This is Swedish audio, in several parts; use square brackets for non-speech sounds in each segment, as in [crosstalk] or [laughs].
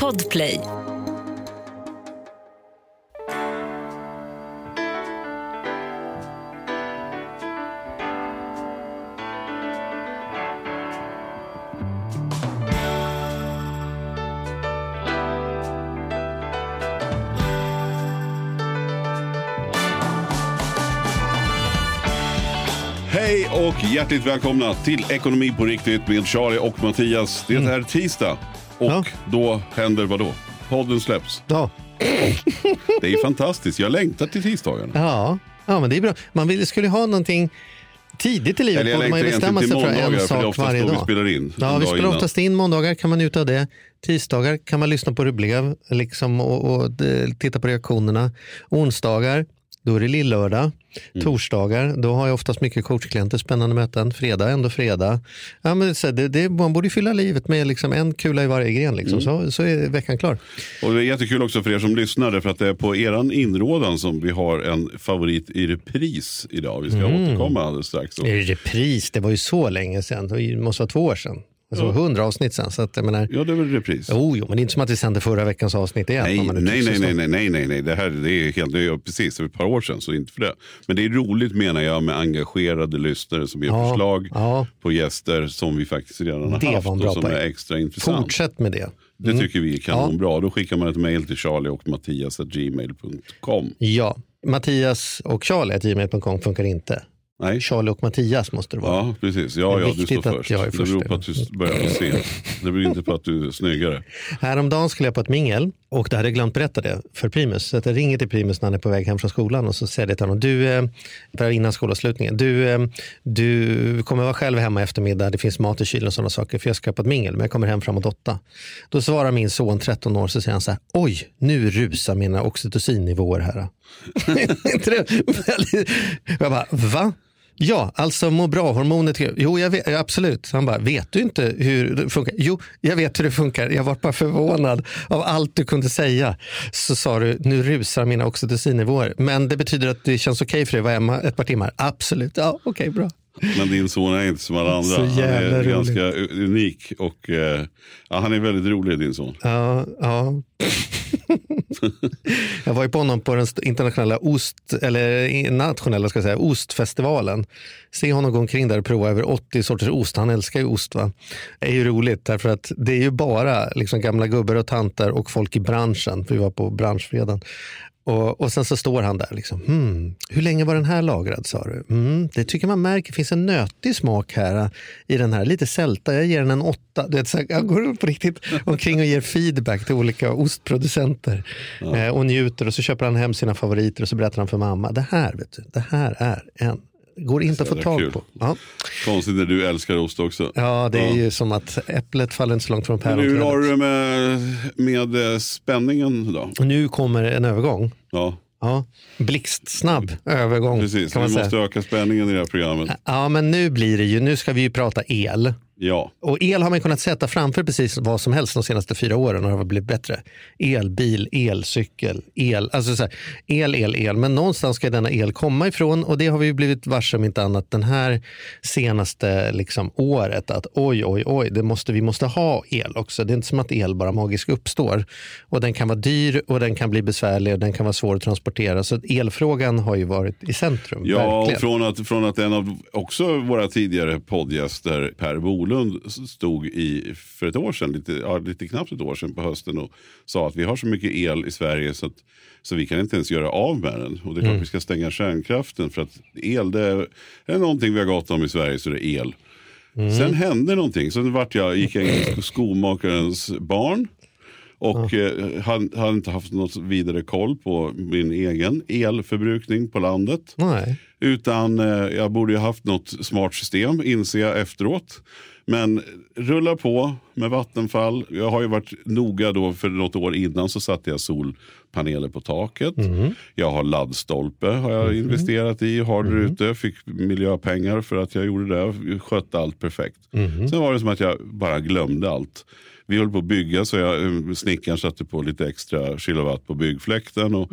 Podplay. Hej och hjärtligt välkomna till Ekonomi på riktigt med Charlie och Mattias. Det är tisdag och Ja. då händer vad då? Podden släpps. Ja. Det är fantastiskt. Jag längtar till tisdagen. Ja. ja, men det är bra. Man vill, skulle ha någonting tidigt i livet. Eller jag man längtar bestämma egentligen sig till för måndagar en för är sak oftast varje då vi dag. spelar in. Ja, en vi dag spelar oftast in måndagar, kan man njuta av det. Tisdagar kan man lyssna på hur det blev liksom, och, och eh, titta på reaktionerna. Onsdagar, då är det lillördag. Mm. Torsdagar, då har jag oftast mycket coachklienter, spännande möten. Fredag, ändå fredag. Ja, men så, det, det, man borde fylla livet med liksom en kula i varje gren, liksom. Mm. så, så är veckan klar. Och det är jättekul också för er som lyssnar därför att det är på eran inrådan som vi har en favorit i repris idag. Vi ska Mm. återkomma alldeles strax. Är repris, det var ju så länge sedan. Det måste vara två år sedan. Alltså hundra avsnitt sedan. Så att, jag menar, Ja, det är väl repris. Jo, jo, men det är inte som att vi sände förra veckans avsnitt igen. Nej, nej, nej, nej, nej, nej, nej, nej. Det här det är helt, det är precis är ett par år sedan, så inte för det. Men det är roligt menar jag med engagerade lyssnare som ger Ja, förslag ja. på gäster som vi faktiskt redan har Det haft och som poäng. är extra intressant. Fortsätt med det. Det tycker vi är kanonbra. Ja. bra. Då skickar man ett mejl till charlie och mattias.gmail.com. Ja, Mattias och Charlie, gmail.com funkar inte. Nej, Charlie och Mattias måste det vara. ja precis. Ja, Det ja, du står först. jag är det först. beror på att du börjar sent. [laughs] Det beror inte på att du är snyggare. Häromdagen skulle jag på ett mingel och det hade jag glömt berätta det för Primus. Så att jag ringer till Primus när han är på väg hem från skolan och så säger jag till honom, du, eh, för innan skolavslutningen, du, eh, du kommer vara själv hemma i eftermiddag, det finns mat i kylen och sådana saker, för jag ska på ett mingel, men jag kommer hem framåt åtta. Då svarar min son, 13 år, så säger han så här, oj, nu rusar mina oxytocinnivåer här. [laughs] Det [laughs] jag bara, va? Ja, alltså må bra-hormonet. Jo, jag vet, absolut. Han bara, vet du inte hur det funkar? Jo, jag vet hur det funkar. Jag var bara förvånad av allt du kunde säga. Så sa du, nu rusar mina oxytocinnivåer. Men det betyder att det känns okej för dig att vara hemma ett par timmar? Absolut. Ja, okej, bra. Men din son är inte som alla andra. Så Han är rolig. ganska unik och eh, ja, han är väldigt rolig din son. Ja, ja. [laughs] jag var ju på honom på den internationella ost, eller nationella ska säga, ostfestivalen. Se honom gå omkring där och prova över 80 sorters ost. Han älskar ju ost. Va? Det är ju roligt därför att det är ju bara liksom gamla gubbar och tanter och folk i branschen. Vi var på branschfredagen. Och, och sen så står han där. Liksom, hmm, hur länge var den här lagrad sa du? Mm, det tycker man märker. Det finns en nötig smak här i den här. Lite sälta. Jag ger den en åtta. Du vet, så jag går på riktigt omkring och ger feedback till olika ostproducenter. Eh, och njuter och så köper han hem sina favoriter och så berättar han för mamma. Det här, vet du, det här är en. Går inte att få tag kul. på. Ja. Konstigt när du älskar ost också. ja, det är Ja. ju som att äpplet faller inte så långt från Men hur har päronträdet. du med, med eh, spänningen då? Och Nu kommer en övergång. Ja, Ja, blixtsnabb övergång precis. kan man Vi säga. måste öka spänningen i det här programmet. Ja, men nu blir det ju, nu ska vi ju prata el. Ja, Och el har man kunnat sätta framför precis vad som helst de senaste fyra åren och det har blivit bättre. Elbil, elcykel, el, alltså så här, el, el, el. Men någonstans ska denna el komma ifrån och det har vi ju blivit varse om inte annat den här senaste liksom, året. Att oj, oj, oj, det måste, vi måste ha el också. Det är inte som att el bara magiskt uppstår. Och den kan vara dyr och den kan bli besvärlig och den kan vara svår att transportera. Så elfrågan har ju varit i centrum. ja och verkligen. från att, från att en av också våra tidigare poddgäster, Per Bolund, stod i för ett år sedan, lite, ja, lite knappt ett år sedan på hösten och sa att vi har så mycket el i Sverige så att så vi kan inte ens göra av med den. Och det är klart vi ska stänga kärnkraften för att el det är, är någonting vi har gott om i Sverige så det är el. Sen hände någonting. Sen vart jag, gick jag in i skomakarens barn. Och eh, han hade inte haft något vidare koll på min egen elförbrukning på landet. Nej. Utan eh, jag borde ju haft något smart system, inser jag efteråt. Men rulla på med Vattenfall. Jag har ju varit noga då för något år innan så satte jag solpaneler på taket. Jag har laddstolpe har jag investerat i, har där ute. Fick miljöpengar för att jag gjorde det. Skötte allt perfekt. Sen var det som att jag bara glömde allt. Vi höll på att bygga så jag, eh, snickaren satte på lite extra kilowatt på byggfläkten. Och,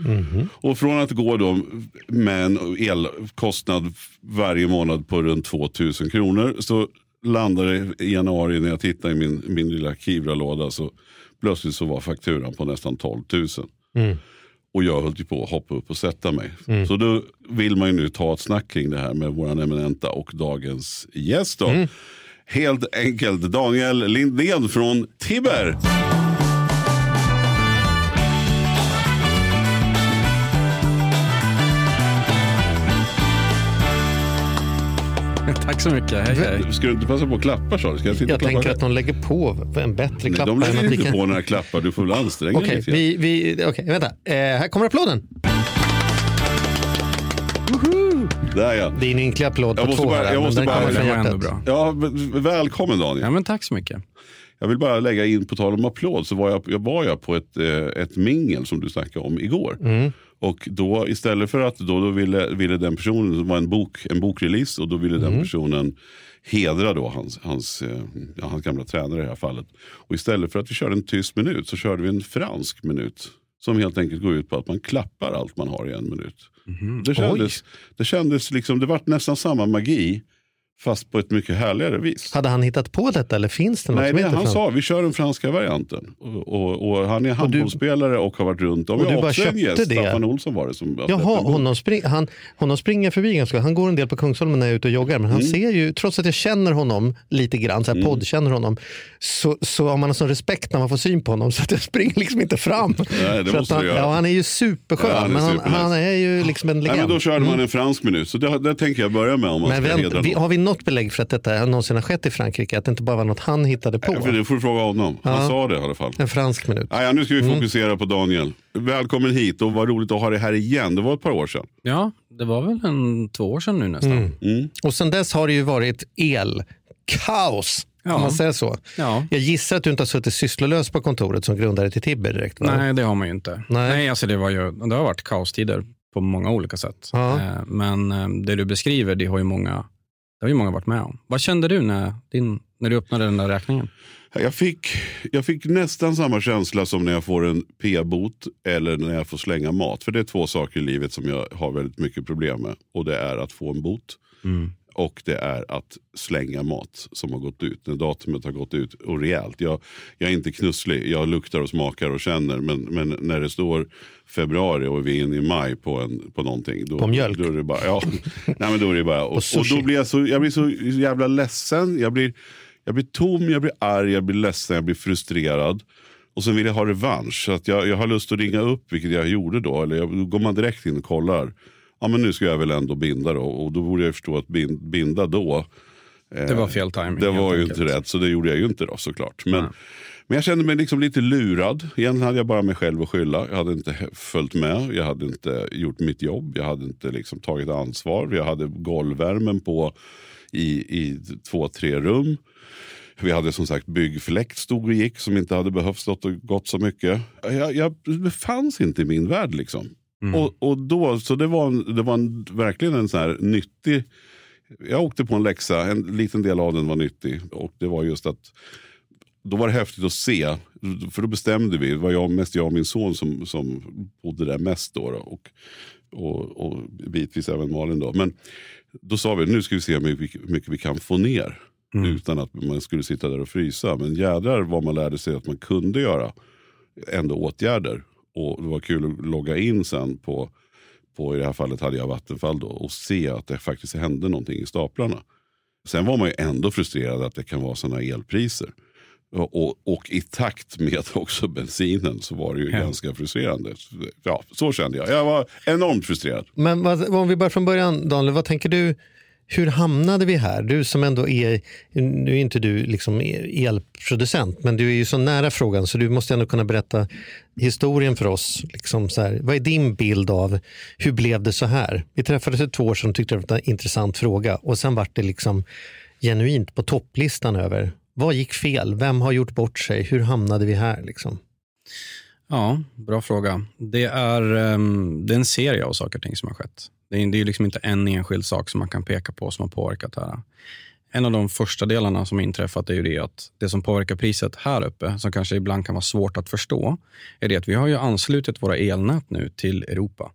och från att gå då med en elkostnad varje månad på runt 2000 kronor så landade i januari när jag tittade i min, min lilla Kivra-låda så plötsligt så var fakturan på nästan 12 000. Mm. Och jag höll ju på att hoppa upp och sätta mig. Så då vill man ju nu ta ett snack kring det här med våran eminenta och dagens gäst. Då. Helt enkelt Daniel Lindén från Tibber. [laughs] Tack så mycket. Hej, hej. Ska du inte passa på att klappa sa du? Ska jag sitta Jag tänker att de lägger på en bättre klapp. de än lägger inte kan- på några klappar. Du får väl anstränga Okej, dig lite. vi, vi, okej, vänta. Eh, här kommer applåden. Där ja. Det är en ynklig applåd på Jag måste två bara- här, jag men måste den bara- kommer Det från hjärtat. bra. ja välkommen Daniel. Ja, men tack så mycket. Jag vill bara lägga in på tal om applåd så var jag, jag, var jag på ett, eh, ett mingel som du snackade om igår. Mm. Och då istället för att då, då ville, ville den personen, det var en, bok, en bokrelease och då ville Mm. den personen hedra då hans, hans, eh, ja, hans gamla tränare i det här fallet. Och istället för att vi körde en tyst minut så körde vi en fransk minut. Som helt enkelt går ut på att man klappar allt man har i en minut. Det kändes, det kändes liksom, det vart nästan samma magi. Fast på ett mycket härligare vis. Hade han hittat på detta eller finns det något Nej, som det, heter han Frans? sa vi kör den franska varianten. Och, och, och han är handbollsspelare och har varit runt. Och och du bara köpte gäst, det? Staffan Olsson var det. Som Jaha, honom, spring, han, honom springer förbi ganska Han går en del på Kungsholmen när jag är ute och joggar. Men han Mm. ser ju, trots att jag känner honom lite grann, så här poddkänner honom, så, så har man en sån respekt när man får syn på honom så att jag springer liksom inte fram. Nej, det måste han, du göra. ja, han är ju superskön, Ja, han är men han, han är ju liksom en Nej, legend. men då körde man en fransk minut. Så det, det tänker jag börja med om man Men vänt, vi, har vi något belägg för att detta någonsin har skett i Frankrike? Att det inte bara var något han hittade på? Ja, det får du fråga honom. Han sa det i alla fall. En fransk minut. Nej, ja, nu ska vi Mm. fokusera på Daniel. Välkommen hit och vad roligt att ha dig här igen. Det var ett par år sedan. Ja, det var väl en två år sedan nu nästan. Mm. Och sen dess har det ju varit elkaos. Ja. Om man säger så. Ja. Jag gissar att du inte har suttit sysslolös på kontoret som grundare till Tibber direkt? Va? Nej, det har man ju inte. Nej. Nej. alltså det, var ju, det har varit kaostider på många olika sätt. Ja. Eh, Men eh, det du beskriver, det har ju många, det har ju många varit med om. Vad kände du när, din, när du öppnade den där räkningen? Jag fick, jag fick nästan samma känsla som när jag får en p-bot eller när jag får slänga mat. För det är två saker i livet som jag har väldigt mycket problem med. Och det är att få en bot och det är att slänga mat som har gått ut. När datumet har gått ut och rejält. Jag, jag är inte knusslig, jag luktar och smakar och känner. Men, men när det står februari och vi är inne i maj på, en, på någonting. Då, På mjölk. Då är det bara, ja, nej, men då är det bara, och, och då blir jag så, jag blir så jävla ledsen. Jag blir, jag blir tom, jag blir arg, jag blir ledsen, jag blir frustrerad. Och sen vill jag ha revansch. Så att jag, jag har lust att ringa upp, vilket jag gjorde då. Eller jag, då går man direkt in och kollar. Ja men nu ska jag väl ändå binda då. Och då borde jag förstå att bin, binda då. eh, Det var fel timing. Det var ju enkelt. inte rätt, så det gjorde jag ju inte då såklart. Men, men jag kände mig liksom lite lurad. Egentligen hade jag bara mig själv att skylla. Jag hade inte följt med, jag hade inte gjort mitt jobb, jag hade inte liksom tagit ansvar. Jag hade golvvärmen på i, i två, tre rum. Vi hade som sagt byggfläkt stod och gick som inte hade behövt stått och gått så mycket. Jag, jag det fanns inte i min värld liksom. Och, och då, så det var, det var en, verkligen en sån här nyttig... Jag åkte på en läxa, en liten del av den var nyttig. Och det var just att då var det häftigt att se. För då bestämde vi, det var jag, mest jag och min son som, som bodde där mest. Då, då och, och, och bitvis även Malin. Då. Men då sa vi, nu ska vi se hur mycket, hur mycket vi kan få ner. Utan att man skulle sitta där och frysa. Men jädrar vad man lärde sig att man kunde göra ändå åtgärder. Och det var kul att logga in sen på, på i det här fallet hade jag Vattenfall då, och se att det faktiskt hände någonting i staplarna. Sen var man ju ändå frustrerad att det kan vara sådana elpriser. Och, och, i takt med [laughs] också bensinen så var det ju Ja. ganska frustrerande. Ja, så kände jag. Jag var enormt frustrerad. Men vad, om vi börjar från början, Daniel, vad tänker du? Hur hamnade vi här? Du som ändå är, nu är inte du liksom elproducent, men du är ju så nära frågan så du måste ändå kunna berätta historien för oss. Liksom så här, vad är din bild av hur blev det så här? Vi träffades för två år sedan och tyckte det var en intressant fråga och sen vart det liksom genuint på topplistan över vad gick fel? Vem har gjort bort sig? Hur hamnade vi här? Liksom? Ja, bra fråga. Det är, ehm, det är en serie av saker och ting som har skett. Det är, det är liksom inte en enskild sak som man kan peka på som har påverkat det här. En av de första delarna som inträffat är ju det att det som påverkar priset här uppe, som kanske ibland kan vara svårt att förstå, är det att vi har ju anslutit våra elnät nu till Europa.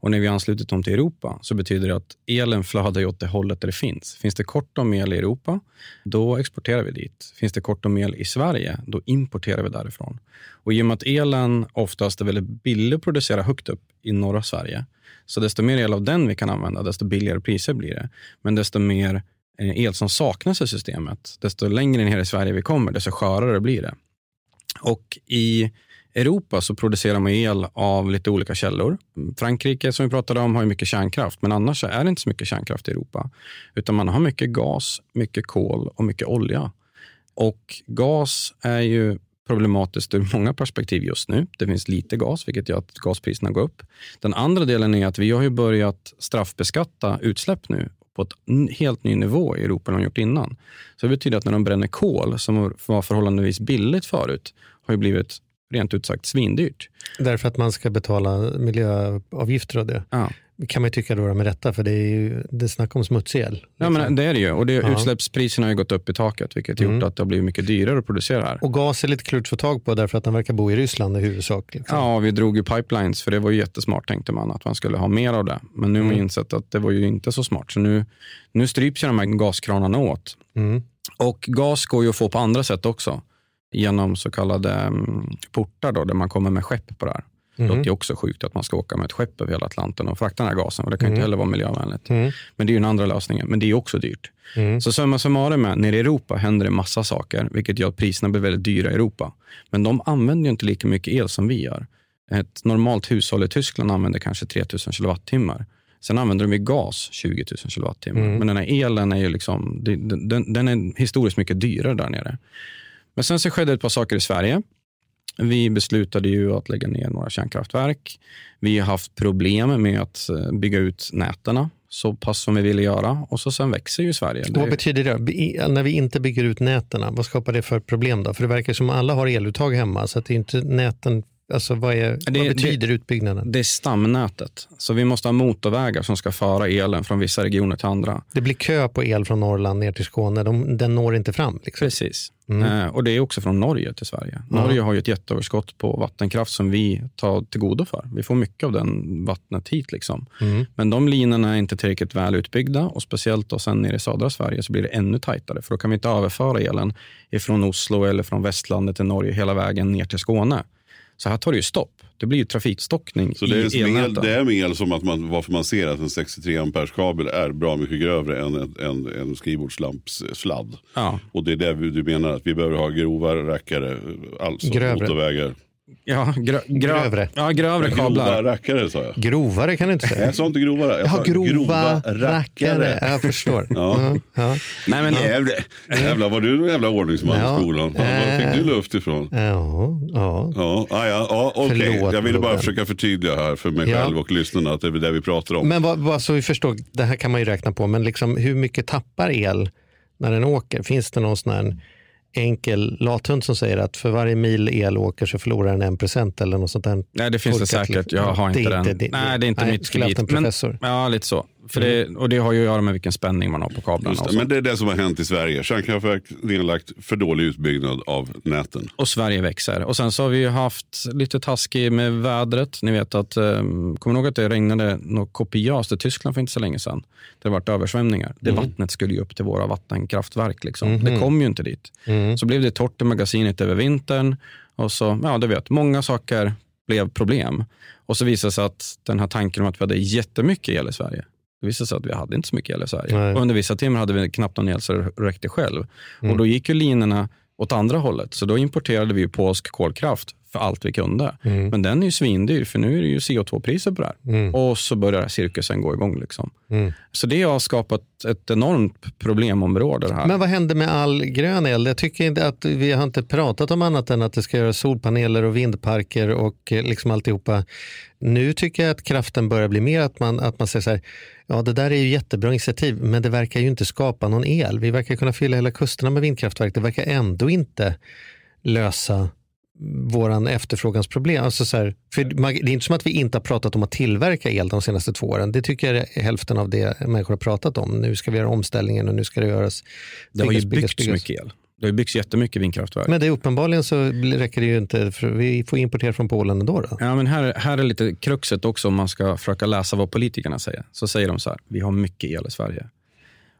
Och när vi anslutit dem till Europa så betyder det att elen flödar åt det hållet där det finns. Finns det kort om el i Europa, då exporterar vi dit. Finns det kort om el i Sverige, då importerar vi därifrån. Och I och med att elen oftast är väldigt billig att producera högt upp i norra Sverige, så desto mer el av den vi kan använda, desto billigare priser blir det. Men desto mer eh, el som saknas i systemet, desto längre ner i Sverige vi kommer, desto skörare blir det. Och i Europa så producerar man el av lite olika källor. Frankrike som vi pratade om har mycket kärnkraft, men annars är det inte så mycket kärnkraft i Europa. Utan man har mycket gas, mycket kol och mycket olja. Och gas är ju problematiskt ur många perspektiv just nu. Det finns lite gas, vilket gör att gaspriserna går upp. Den andra delen är att vi har ju börjat straffbeskatta utsläpp nu på ett helt ny nivå i Europa än de gjort innan. Så det betyder att när de bränner kol, som var förhållandevis billigt förut, har ju blivit rent ut sagt svindyrt. Därför att man ska betala miljöavgifter och det. Ja. kan man ju tycka då med rätta, för det är ju det är snack om smutsig el. Liksom. Ja, men det är det ju. Och det, ja. Utsläppspriserna har gått upp i taket, vilket har gjort mm. att det har blivit mycket dyrare att producera här. Och gas är lite klurt att få tag på, därför att den verkar bo i Ryssland i huvudsak. Liksom. Ja, vi drog ju pipelines, för det var ju jättesmart, tänkte man, att man skulle ha mer av det. Men nu har man mm. insett att det var ju inte så smart. Så nu, nu stryps ju de här gaskranarna åt. Mm. Och gas går ju att få på andra sätt också genom så kallade um, portar då, där man kommer med skepp på det här. Mm. Det låter också sjukt att man ska åka med ett skepp över hela Atlanten och frakta den här gasen. Och det kan mm. inte heller vara miljövänligt. Mm. Men det är ju den andra lösningen. Men det är också dyrt. Mm. Så summa summarum, nere i Europa händer det massa saker, vilket gör att priserna blir väldigt dyra i Europa. Men de använder ju inte lika mycket el som vi gör. Ett normalt hushåll i Tyskland använder kanske 3000 kilowattimmar. Sen använder de ju gas 20 000 kilowattimmar. Mm. Men den här elen är ju liksom, den, den är historiskt mycket dyrare där nere. Men sen så skedde ett par saker i Sverige. Vi beslutade ju att lägga ner några kärnkraftverk. Vi har haft problem med att eh, bygga ut nätterna så pass som vi ville göra. Och så sen växer ju Sverige. Vad betyder det? När vi inte bygger ut näten, vad skapar det för problem då? För det verkar som att alla har eluttag hemma, så att det är inte näten Alltså vad, är, det, vad betyder det, utbyggnaden? Det är stamnätet. Så vi måste ha motorvägar som ska föra elen från vissa regioner till andra. Det blir kö på el från Norrland ner till Skåne. De, den når inte fram. Liksom. Precis. Mm. Eh, och Det är också från Norge till Sverige. Mm. Norge har ju ett jätteöverskott på vattenkraft som vi tar till godo för. Vi får mycket av den vattnet hit. Liksom. Mm. Men de linorna är inte tillräckligt väl utbyggda och speciellt då sen nere i södra Sverige så blir det ännu tajtare. För då kan vi inte överföra elen från Oslo eller från västlandet till Norge hela vägen ner till Skåne. Så här tar det ju stopp. Det blir ju trafikstockning Så det är, i el, det är el som att man, varför man ser att en 63 ampers kabel är bra mycket grövre än en, en, en skrivbordslampssladd. Ja. Och det är det du menar att vi behöver ha grova rackare, alltså grövre. motorvägar. Ja, grö, grö, grövre. Ja, grövre kablar. Grova rackare sa jag. Grovare kan du inte säga. Jag sa inte grovare. Jag sa grova, grova rackare. rackare. Jag förstår. ja. Ja. Nej, men, jävlar, jävlar var du en jävla ordningsman ja. i skolan. Var fick du luft ifrån? Ja, ja. ja, ja, ja okej. Okay. Jag ville bara försöka förtydliga här för mig själv och lyssnarna att det är det vi pratar om. Men vad, vad, så vi förstår, det här kan man ju räkna på, men liksom, hur mycket tappar el när den åker? Finns det någon sån här enkel lathund som säger att för varje mil el åker så förlorar den en procent eller något sånt där. Nej, det finns det säkert. Jag har inte den. Inte, nej, det är inte nej, mitt gebit. ja, lite så. För det, och det har ju att göra med vilken spänning man har på kablarna. Det, men det är det som har hänt i Sverige. Kärnkraftverk nedlagt, för dålig utbyggnad av näten. Och Sverige växer. Och sen så har vi haft lite taskig med vädret. Ni vet att, um, kommer ihåg att det regnade något kopiöst i Tyskland för inte så länge sedan? Det har varit översvämningar. Det mm. vattnet skulle ju upp till våra vattenkraftverk. Liksom. Mm. Det kom ju inte dit. Mm. Så blev det torrt i magasinet över vintern. Och så, ja du vet, många saker blev problem. Och så visade det sig att den här tanken om att vi hade jättemycket el i Sverige, det visade sig att vi hade inte så mycket el i Sverige. Och under vissa timmar hade vi knappt någon el så det räckte själv. Mm. Och då gick ju linorna åt andra hållet. Så då importerade vi polsk kolkraft för allt vi kunde. Mm. Men den är ju svindyr för nu är det ju CO2-priser på det här. Mm. Och så börjar cirkusen gå igång. Liksom. Mm. Så det har skapat ett enormt problemområde. Här. Men vad händer med all grön el? Jag tycker inte att vi har inte pratat om annat än att det ska göras solpaneler och vindparker och eh, liksom alltihopa. Nu tycker jag att kraften börjar bli mer att man, att man säger så här, ja det där är ju jättebra initiativ men det verkar ju inte skapa någon el. Vi verkar kunna fylla hela kusterna med vindkraftverk. Det verkar ändå inte lösa våran efterfrågansproblem. Alltså så här, för det är inte som att vi inte har pratat om att tillverka el de senaste två åren. Det tycker jag är hälften av det människor har pratat om. Nu ska vi göra omställningen och nu ska det göras. Det har ju byggts mycket el. Det har byggts jättemycket vindkraftverk. Men det är uppenbarligen så räcker det ju inte, för vi får importera från Polen ändå. Då. Ja, men här, här är lite kruxet också om man ska försöka läsa vad politikerna säger. Så säger de så här, vi har mycket el i Sverige.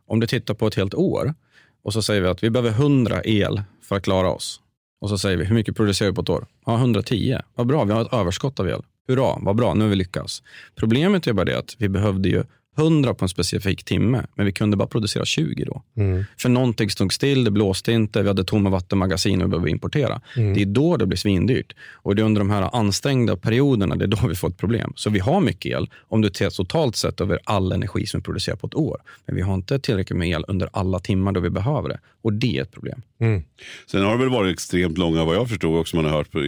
Om du tittar på ett helt år och så säger vi att vi behöver 100 el för att klara oss. Och så säger vi, hur mycket producerar vi på ett år? Ja, 110. Vad bra, vi har ett överskott av el. Hurra, vad bra, nu har vi lyckats. Problemet är bara det att vi behövde ju 100 på en specifik timme, men vi kunde bara producera 20 då. Mm. För någonting stod still, det blåste inte, vi hade tomma vattenmagasin och vi behövde importera. Mm. Det är då det blir svindyrt. Och det är under de här anstängda perioderna, det är då vi får ett problem. Så vi har mycket el om du ser totalt sett över all energi som vi producerar på ett år. Men vi har inte tillräckligt med el under alla timmar då vi behöver det. Och det är ett problem. Mm. Sen har det väl varit extremt långa, vad jag förstår också man har hört på,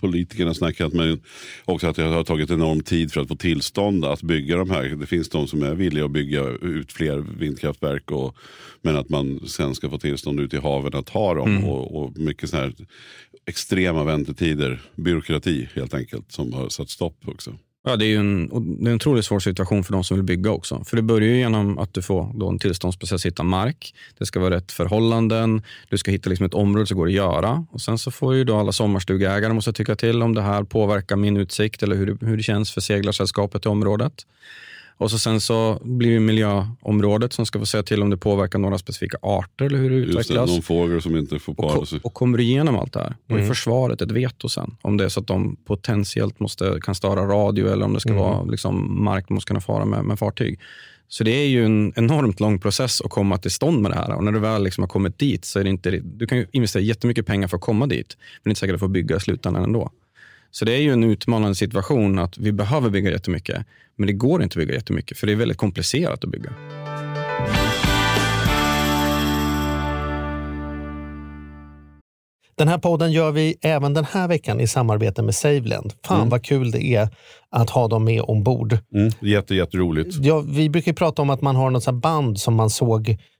politikerna snackat, men också att det har tagit enorm tid för att få tillstånd att bygga de här. Det finns de som är villiga att bygga ut fler vindkraftverk, och, men att man sen ska få tillstånd ute i haven att ha dem. Och, och mycket så här extrema väntetider, byråkrati helt enkelt, som har satt stopp också. Ja, det är ju en, det är en otroligt svår situation för de som vill bygga också. För det börjar ju genom att du får då en tillståndsprocess att hitta mark. Det ska vara rätt förhållanden. Du ska hitta liksom ett område som går att göra. Och Sen så får ju då alla sommarstugägare måste tycka till om det här påverkar min utsikt eller hur det, hur det känns för seglarsällskapet i området. Och så sen så blir det miljöområdet som ska få säga till om det påverkar några specifika arter eller hur det Just det, utvecklas. någon fågel som inte får Och, para sig. och kommer du igenom allt det här och Mm. i försvaret ett veto sen. Om det är så att de potentiellt måste, kan störa radio eller om det ska Mm. vara liksom, mark de måste kunna fara med, med fartyg. Så det är ju en enormt lång process att komma till stånd med det här. Och när du väl liksom har kommit dit så är det inte, du kan ju investera jättemycket pengar för att komma dit. Men det är inte säkert att du får bygga i slutändan ändå. Så det är ju en utmanande situation att vi behöver bygga jättemycket. Men det går inte att bygga jättemycket för det är väldigt komplicerat att bygga. Den här podden gör vi även den här veckan i samarbete med Saveland. Fan vad kul det är att ha dem med ombord. Mm, jätte, jätteroligt. Ja, vi brukar prata om att man har något band som man såg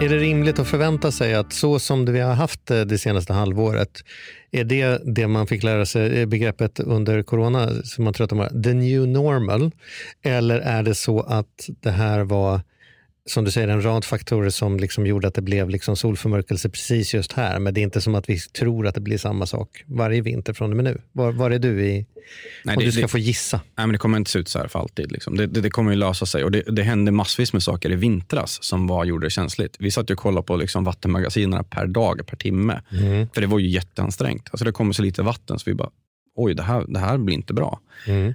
Är det rimligt att förvänta sig att så som det vi har haft det, det senaste halvåret, är det det man fick lära sig, eh, begreppet under corona, som man tror att de var, the new normal? Eller är det så att det här var, som du säger, en rad faktorer som liksom gjorde att det blev liksom solförmörkelse precis just här, men det är inte som att vi tror att det blir samma sak varje vinter från och med nu. Var, var är du i, Nej, om det- du ska det- få gissa? Nej, men det kommer inte se ut så här för alltid. Liksom. Det, det, det kommer ju lösa sig. Och det, hände massvis med saker i vintras som var, gjorde det känsligt. Vi satt och kollade på liksom vattenmagasinen per dag, per timme. För det var ju jätteansträngt. Alltså det kommer så lite vatten så vi bara, oj, det här, det här blir inte bra.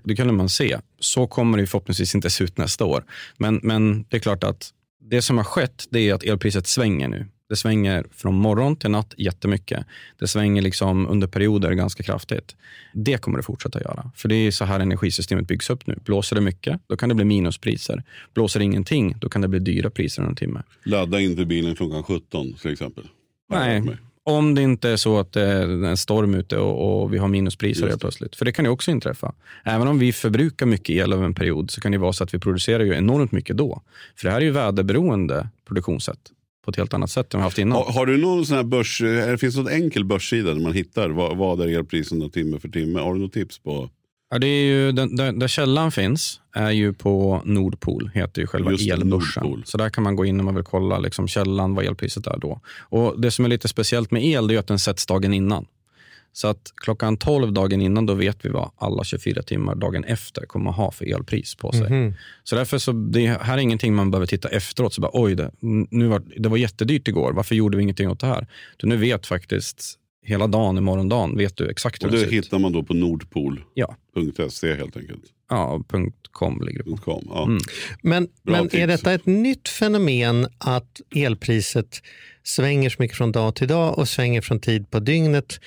Det kunde man se. Så kommer det förhoppningsvis inte se ut nästa år. Men, men det är klart att det som har skett det är att elpriset svänger nu. Det svänger från morgon till natt jättemycket. Det svänger liksom under perioder ganska kraftigt. Det kommer det fortsätta göra. För det är så här energisystemet byggs upp nu. Blåser det mycket, då kan det bli minuspriser. Blåser det ingenting, då kan det bli dyra priser en timme. Ladda inte bilen klockan 17 till exempel. Nej, om det inte är så att det är en storm ute och, och vi har minuspriser helt plötsligt. För det kan ju också inträffa. Även om vi förbrukar mycket el över en period så kan det vara så att vi producerar ju enormt mycket då. För det här är ju väderberoende produktionssätt. på ett helt annat sätt än vi haft innan. Har, har du någon sån här börs, finns det någon enkel börssida där man hittar vad, vad är elpriserna timme för timme? Har du något tips på? Ja, det är ju, den, där, där källan finns är ju på Nordpol, heter ju själva Just elbörsen. Så där kan man gå in om man vill kolla liksom källan, vad elpriset är då. Och Det som är lite speciellt med el det är ju att den sätts dagen innan. Så att klockan 12 dagen innan då vet vi vad alla 24 timmar dagen efter kommer att ha för elpris på sig. Mhm. Så därför så det här är ingenting man behöver titta efteråt. Så bara, Oj, det, nu var, det var jättedyrt igår. Varför gjorde vi ingenting åt det här? Du, nu vet faktiskt hela dagen i morgondagen vet du exakt hur Och det det ser ut. hittar man då på nordpol.se Ja. helt enkelt. Ja, .com ligger det på. .com. Ja. Mm. Men, Bra men är detta ett nytt fenomen att elpriset svänger så mycket från dag till dag och svänger från tid på dygnet?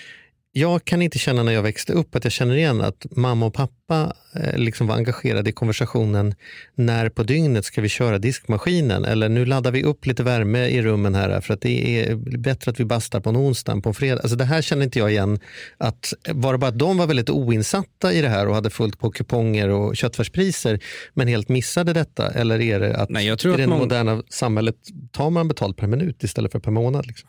Jag kan inte känna när jag växte upp att jag känner igen att mamma och pappa eh, liksom var engagerade i konversationen när på dygnet ska vi köra diskmaskinen eller nu laddar vi upp lite värme i rummen här för att det är bättre att vi bastar på en onsdag än på en fredag. Alltså det här känner inte jag igen. Att, var det bara att de var väldigt oinsatta i det här och hade fullt på kuponger och köttfärspriser men helt missade detta? Eller är det att Nej, jag tror i att det många- moderna samhället tar man betalt per minut istället för per månad? Liksom?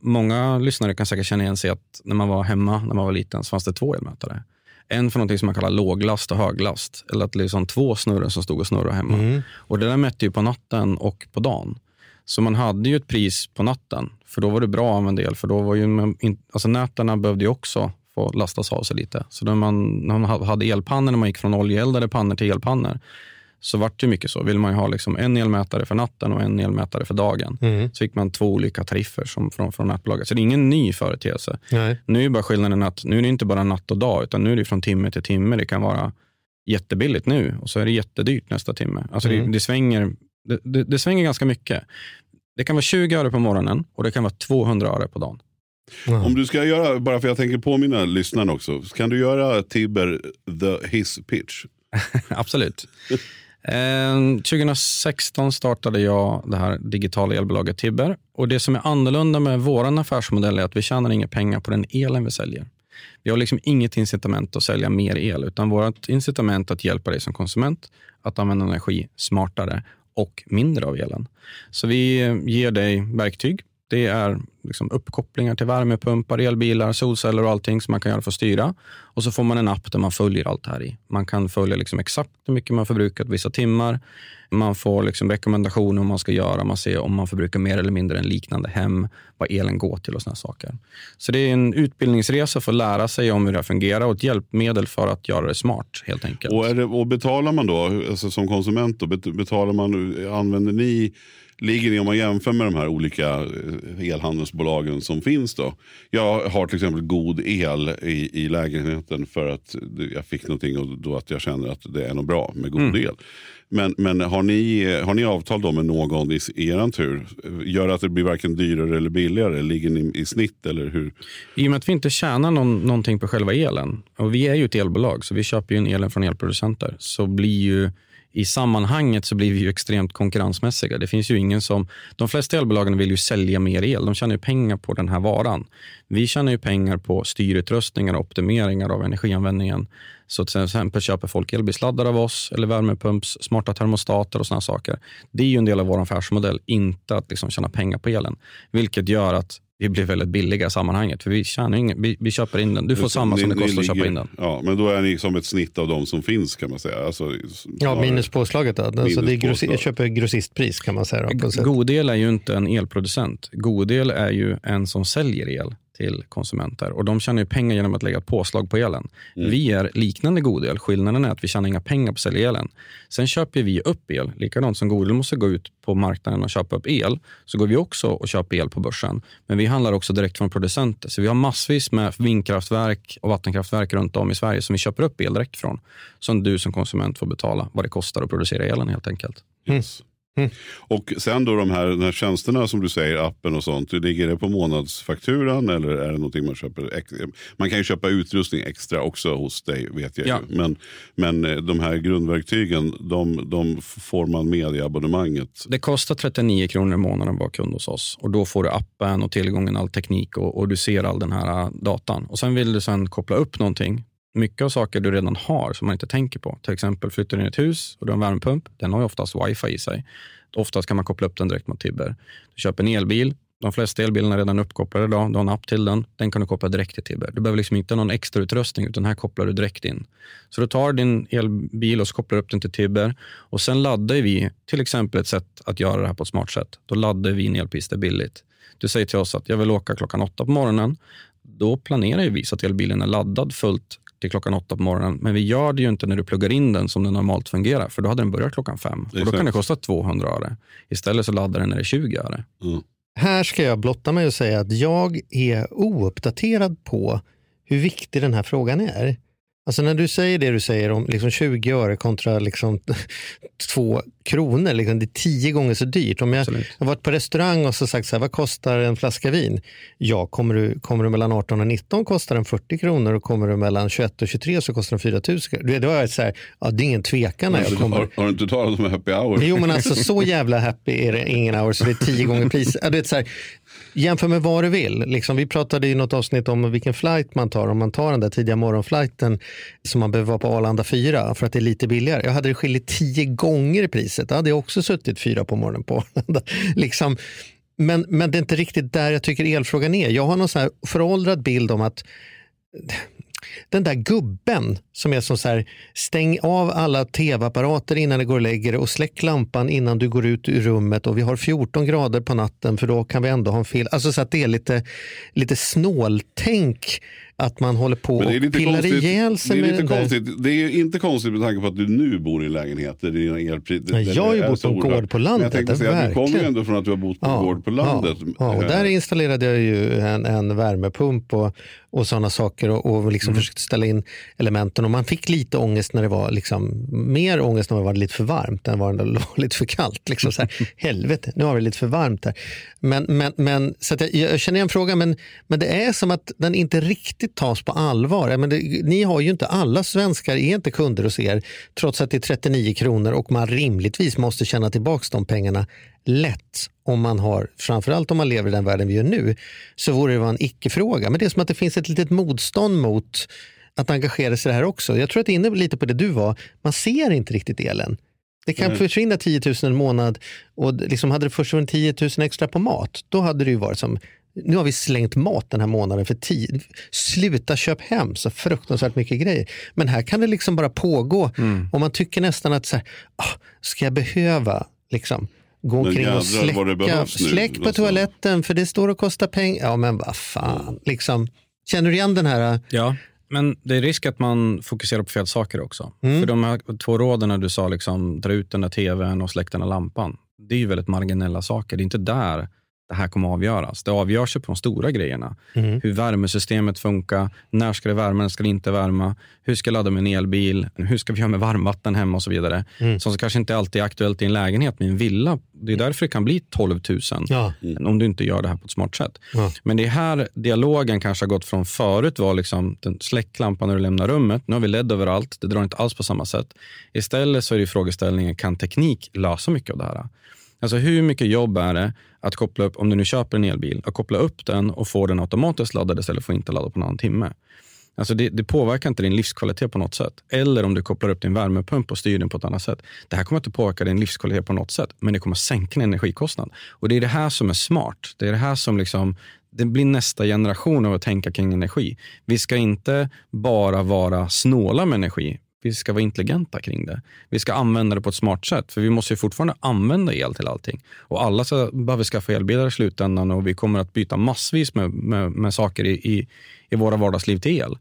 Många lyssnare kan säkert känna igen sig att när man var hemma när man var liten så fanns det två elmätare. En för något som man kallar låglast och höglast. Eller att det är liksom två snurror som stod och snurrade hemma. Mm. Och Det där mätte ju på natten och på dagen. Så man hade ju ett pris på natten. För då var det bra att använda el. För då var ju, alltså nätterna behövde ju också få lastas av sig lite. Så när man, när man ha- hade elpannor, när man gick från oljeeldade pannor till elpannor, så vart det mycket så. Vill man ju ha liksom en elmätare för natten och en elmätare för dagen, Mm. så fick man två olika tariffer som från, från nätbolaget. Så det är ingen ny företeelse. Nej. Nu är bara skillnaden att nu är det inte bara natt och dag, utan nu är det från timme till timme. Det kan vara jättebilligt nu och så är det jättedyrt nästa timme. Alltså Mm. det, det, svänger, det, det, det svänger ganska mycket. Det kan vara 20 öre på morgonen och det kan vara 200 öre på dagen. Ja. Om du ska göra, bara för jag tänker påminna lyssnarna också, kan du göra Tibber the his pitch? [laughs] Absolut. Eh, 2016 startade jag det här digitala elbolaget Tibber. Och Det som är annorlunda med vår affärsmodell är att vi tjänar inga pengar på den elen vi säljer. Vi har liksom inget incitament att sälja mer el, utan vårt incitament är att hjälpa dig som konsument att använda energi smartare och mindre av elen. Så vi ger dig verktyg. Det är liksom uppkopplingar till värmepumpar, elbilar, solceller och allting som man kan göra för att styra. Och så får man en app där man följer allt det här i. Man kan följa liksom exakt hur mycket man förbrukat vissa timmar. Man får liksom rekommendationer om man ska göra. Man ser om man förbrukar mer eller mindre än liknande hem, vad elen går till och såna saker. Så det är en utbildningsresa för att lära sig om hur det här fungerar och ett hjälpmedel för att göra det smart helt enkelt. Och, är det, och betalar man då, alltså som konsument, då, betalar man, använder ni, ligger ni om man jämför med de här olika eh, elhandelsbolagen som finns då? Jag har till exempel god el i, i lägenheten för att jag fick någonting och då att jag känner att det är något bra med god Mm. el. Men, men har, ni, har ni avtal då med någon i, i er tur? Gör att det blir varken dyrare eller billigare? Ligger ni i snitt eller hur? I och med att vi inte tjänar någon, någonting på själva elen, och vi är ju ett elbolag, så vi köper ju en elen från elproducenter, så blir ju i sammanhanget så blir vi ju extremt konkurrensmässiga. Det finns ju ingen som, de flesta elbolagen vill ju sälja mer el. De tjänar ju pengar på den här varan. Vi tjänar ju pengar på styrutrustningar och optimeringar av energianvändningen. Så till exempel köper folk elbilsladdar av oss eller värmepumps, smarta termostater och såna saker. Det är ju en del av vår affärsmodell, inte att liksom tjäna pengar på elen. Vilket gör att vi blir väldigt billiga i sammanhanget. För vi, tjänar ingen, vi, vi köper in den. Du får samma som det Ni- ni kostar att köpa in den. Ja, men då är ni som ett snitt av de som finns kan man säga. Alltså, Ja, minus påslaget då. Alltså det är grossi- jag köper grossistpris kan man säga. Då, på ett sätt. Godel är ju inte en elproducent. Godel är ju en som säljer el till konsumenter och de tjänar ju pengar genom att lägga påslag på elen. Mm. Vi är liknande Godel. Skillnaden är att vi tjänar inga pengar på att sälja elen. Sen köper vi upp el. Likadant som Godel måste gå ut på marknaden och köpa upp el, så går vi också och köper el på börsen. Men vi handlar också direkt från producenter. Så vi har massvis med vindkraftverk och vattenkraftverk runt om i Sverige som vi köper upp el direkt från. Som du som konsument får betala vad det kostar att producera elen helt enkelt. Yes. Mm. Och sen då de här, de här tjänsterna som du säger, appen och sånt. Ligger det på månadsfakturan eller är det någonting man köper? Man kan ju köpa utrustning extra också hos dig vet jag Ja. ju. Men, men eh, de här grundverktygen, de, de får man med i abonnemanget. Det kostar 39 kronor i månaden att vara kund hos oss. Och Då får du appen och tillgången all teknik och, och du ser all den här äh, datan. Och Sen vill du sen koppla upp någonting mycket av saker du redan har som man inte tänker på. Till exempel flyttar du in i ett hus och du har en värmepump. Den har ju oftast wifi i sig. Oftast kan man koppla upp den direkt mot Tibber. Du köper en elbil. De flesta elbilarna är redan uppkopplade idag. Du har en app till den. Den kan du koppla direkt till Tibber. Du behöver liksom inte någon extra utrustning utan här kopplar du direkt in. Så du tar din elbil och så kopplar upp den till Tibber. Och sen laddar vi, till exempel ett sätt att göra det här på ett smart sätt. Då laddar vi en elpista billigt. Du säger till oss att jag vill åka klockan åtta på morgonen. Då planerar vi så att elbilen är laddad fullt till klockan åtta på morgonen. Men vi gör det ju inte när du pluggar in den som den normalt fungerar. För då hade den börjat klockan fem. Och då kan det kosta 200 öre. Istället så laddar den när det är 20 öre. Mm. Här ska jag blotta mig och säga att jag är ouppdaterad på hur viktig den här frågan är. Alltså när du säger det du säger om liksom 20 öre kontra liksom [laughs] 2 kronor, liksom det är tio gånger så dyrt. Om jag Absolut. har varit på restaurang och så sagt så här, vad kostar en flaska vin? Ja, kommer du, kommer du mellan 18 och 19 kostar den 40 kronor och kommer du mellan 21 och 23 så kostar den 4 000 kronor. Är jag så här, ja, det är ingen tvekan när jag Alltså, kommer. har, har du inte talat om happy hour? Jo men alltså [laughs] så jävla happy är det ingen hour så det är tio gånger pris. Ja, du vet, så här, jämför med vad du vill. Liksom, vi pratade i något avsnitt om vilken flight man tar. Om man tar den där tidiga morgonflighten som man behöver vara på Arlanda 4 för att det är lite billigare. Jag hade det skilt tio gånger i priset. Då hade jag också suttit fyra på morgonen på Arlanda. [laughs] liksom, men, men det är inte riktigt där jag tycker elfrågan är. Jag har någon sån här föråldrad bild om att den där gubben som är som så här, stäng av alla tv-apparater innan du går och lägger dig och släck lampan innan du går ut ur rummet och vi har 14 grader på natten för då kan vi ändå ha en film. Alltså så att det är lite, lite snåltänk att man håller på Men och pillar konstigt. ihjäl sig det, är lite konstigt. det är inte konstigt med tanke på att du nu bor i en lägenhet där dina elpris Nej, jag har ju bott på en gård på Men landet, Jag det är säga du kommer ju ändå från att du har bott på en gård på landet. Ja, ja, och där Eh, installerade jag ju en, en värmepump och, och sådana saker och, och liksom Mm. försökte ställa in elementen. Och man fick lite ångest när det var liksom, mer ångest när det var lite för varmt än vad det [laughs] var lite för kallt. Liksom så här, [laughs] helvete, nu har vi lite för varmt här. Men, men, men, så jag, jag känner igen frågan, men, men det är som att den inte riktigt tas på allvar. Men det, ni har ju inte, alla svenskar är inte kunder hos er, trots att det är 39 kronor och man rimligtvis måste tjäna tillbaka de pengarna lätt om man har, framförallt om man lever i den världen vi gör nu, så vore det vara en icke-fråga. Men det är som att det finns ett litet motstånd mot att engagera sig i det här också. Jag tror att det är inne lite på det du var, man ser inte riktigt elen. Det kan Nej. försvinna 10 000 en månad och liksom hade det försvunnit 10 000 extra på mat, då hade det ju varit som nu har vi slängt mat den här månaden för tid. Sluta köp hem så fruktansvärt mycket grejer. Men här kan det liksom bara pågå. Och man tycker nästan att så här, ah, ska jag behöva liksom, gå omkring och släcka, släck på Alltså. toaletten för det står och kostar pengar. Ja men vad fan. Liksom, känner du igen den här? Ja, men det är risk att man fokuserar på fel saker också. Mm. För de här två råden du sa, liksom, dra ut den där tvn och släck den där lampan. Det är ju väldigt marginella saker. Det är inte där det här kommer att avgöras. Det avgörs ju på de stora grejerna. Mm. Hur värmesystemet funkar, när ska det värma, när ska det inte värma, hur ska jag ladda min elbil, hur ska vi göra med varmvatten hemma och så vidare. Mm. Som kanske inte alltid är aktuellt i en lägenhet, men i en villa. Det är därför det kan bli 12 000 Ja. om du inte gör det här på ett smart sätt. Ja. Men det är här dialogen kanske har gått från förut var liksom den släck lampan när du lämnar rummet. Nu har vi LED överallt, det drar inte alls på samma sätt. Istället så är det frågeställningen, kan teknik lösa mycket av det här? Alltså hur mycket jobb är det att koppla upp, om du nu köper en elbil, att koppla upp den och få den automatiskt laddad istället för att inte ladda på en timme. Alltså det, det påverkar inte din livskvalitet på något sätt. Eller om du kopplar upp din värmepump och styr den på ett annat sätt. Det här kommer inte påverka din livskvalitet på något sätt, men det kommer sänka din energikostnad. Och det är det här som är smart. Det är det här som liksom, det blir nästa generation av att tänka kring energi. Vi ska inte bara vara snåla med energi. Vi ska vara intelligenta kring det. Vi ska använda det på ett smart sätt. För vi måste ju fortfarande använda el till allting. Och alla ska, behöver skaffa elbilar i slutändan och vi kommer att byta massvis med, med, med saker i, i, i våra vardagsliv till el.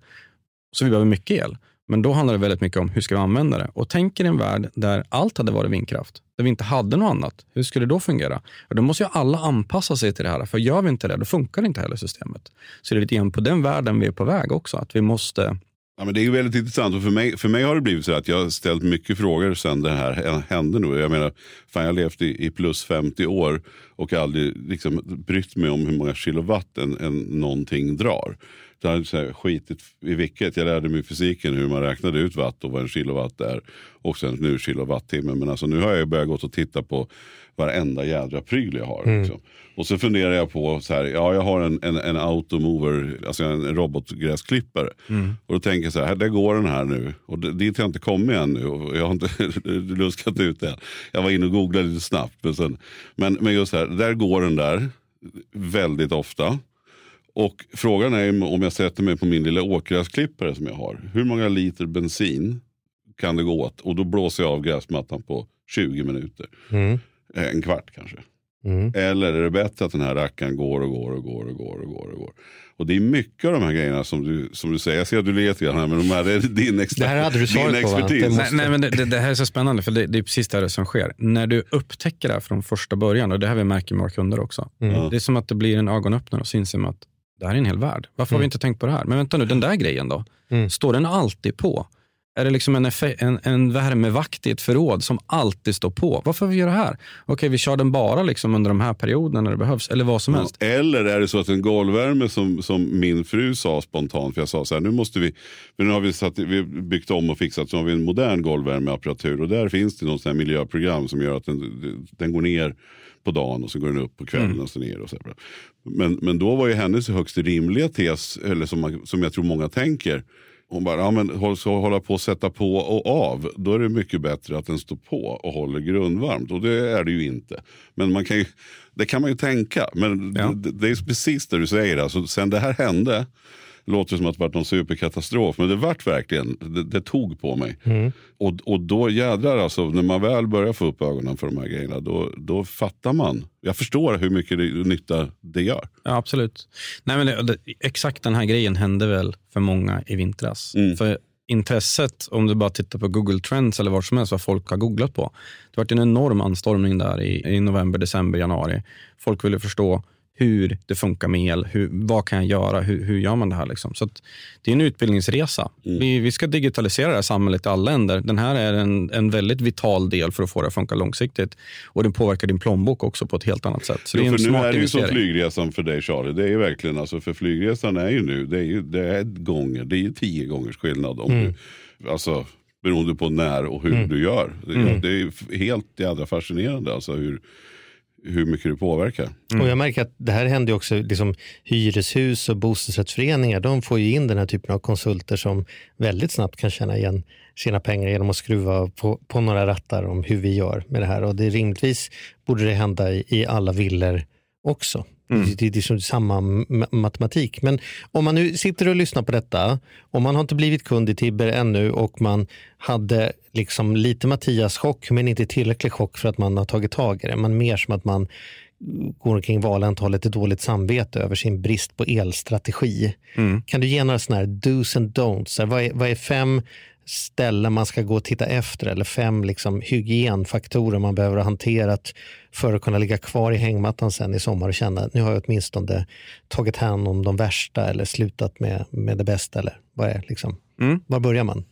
Så vi behöver mycket el. Men då handlar det väldigt mycket om hur ska vi använda det. Och tänk er en värld där allt hade varit vindkraft. Där vi inte hade något annat. Hur skulle det då fungera? Och då måste ju alla anpassa sig till det här. För gör vi inte det, då funkar inte heller systemet. Så det är lite grann på den världen vi är på väg också. Att vi måste Ja, men det är väldigt intressant och för mig, för mig har det blivit så att jag har ställt mycket frågor sen det här hände nu. Jag menar, fan jag har levt i, i plus 50 år och aldrig liksom brytt mig om hur många kilowatt en, en, någonting drar. Jag hade så skitit i vilket. Jag lärde mig fysiken hur man räknade ut watt och vad en kilowatt är. Och sen nu kilowattimme. Men alltså, nu har jag börjat gå och titta på varenda jädra pryl jag har. Liksom. Och så funderar jag på, så här, ja jag har en, en, en automover, alltså en robotgräsklippare. Och då tänker jag så här, där går den här nu. Och dit har jag inte kommit ännu. Och jag har inte [laughs] luskat ut det. Jag var inne och googlade lite snabbt. Men, sen, men, men just så här, där går den där väldigt ofta. Och frågan är om jag sätter mig på min lilla åkgräsklippare som jag har. Hur många liter bensin kan det gå åt? Och då blåser jag av gräsmattan på 20 minuter. Mm. En kvart kanske. Mm. Eller är det bättre att den här rackaren går och går och går och går och går och går. Och det är mycket av de här grejerna som du, som du säger. Jag ser att du ler lite grann här, men de här är din, ex- Det här hade du din på, expertis. Det Nej, måste- nej, men det, det, det här är så spännande, för det, det är precis det här som sker. När du upptäcker det här från första början, och det här vi märker med våra kunder också. Mm. Det är som att det blir en ögonöppnare och så inser man att det här är en hel värld. Varför har vi inte tänkt på det här? Men vänta nu, den där grejen då? Mm. Står den alltid på? Är det liksom en, en, en värmevakt i ett förråd som alltid står på? Varför vi gör det här? Okej, vi kör den bara liksom under de här perioderna när det behövs, eller vad som helst. Eller är det så att en golvvärme som, som min fru sa spontant, för jag sa så här, nu måste vi, för nu har vi, satt, vi byggt om och fixat så har vi en modern golvvärmeapparatur och där finns det något sånt här miljöprogram som gör att den, den går ner på dagen och så går den upp på kvällen och så ner. Och så här. Men, men då var ju hennes högst rimliga tes, eller som, man, som jag tror många tänker, hon bara, ja men så hålla på att sätta på och av, då är det mycket bättre att den står på och håller grundvarmt. Och det är det ju inte. Men man kan ju, det kan man ju tänka. Men Ja. det, det är precis det du säger. Alltså, sen det här hände, låter som att det varit någon superkatastrof, men det vart verkligen, det, det tog på mig. Och, och då jädrar alltså, när man väl börjar få upp ögonen för de här grejerna, då, då fattar man. Jag förstår hur mycket det, nytta det gör. Ja, absolut. Nej, men det, det, exakt den här grejen hände väl för många i vintras. Mm. För intresset, om du bara tittar på Google Trends eller vad som helst, vad folk har googlat på. Det har varit en enorm anstormning där i, i november, december, januari. Folk ville förstå hur det funkar med el. Hur, vad kan jag göra? Hur, hur gör man det här? Liksom? Så det är en utbildningsresa. Vi, vi ska digitalisera det här samhället i alla länder. Den här är en, en väldigt vital del för att få det att funka långsiktigt. Och den påverkar din plånbok också på ett helt annat sätt. Så det är Jo, en för nu är det ju som flygresan för dig Charlie. Det är ju verkligen, alltså, för flygresan är ju nu, det är ju det är gånger, det är tio gångers skillnad. Om Mm. du, alltså, beroende på när och hur du gör. Det, Mm. det är helt jädra fascinerande alltså, hur, hur mycket det påverkar. Och jag märker att det här händer också, liksom, hyreshus och bostadsrättsföreningar, de får ju in den här typen av konsulter som väldigt snabbt kan tjäna igen sina pengar genom att skruva på, på några rattar om hur vi gör med det här. Och det rimligtvis borde det hända i, i alla villor också. Det, det, är som samma ma- matematik. Men om man nu sitter och lyssnar på detta, om man har inte blivit kund i Tibber ännu och man hade liksom lite Mattias-chock men inte tillräcklig chock för att man har tagit tag i det. Man mer som att man går omkring valet har lite dåligt samvete över sin brist på elstrategi. Kan du ge några sådana här dos and don'ts? Vad är, vad är fem ställen man ska gå och titta efter eller fem liksom, hygienfaktorer man behöver ha hanterat för att kunna ligga kvar i hängmattan sen i sommar och känna att nu har jag åtminstone tagit hand om de värsta eller slutat med, med det bästa. Eller vad är liksom? Mm. Var börjar man?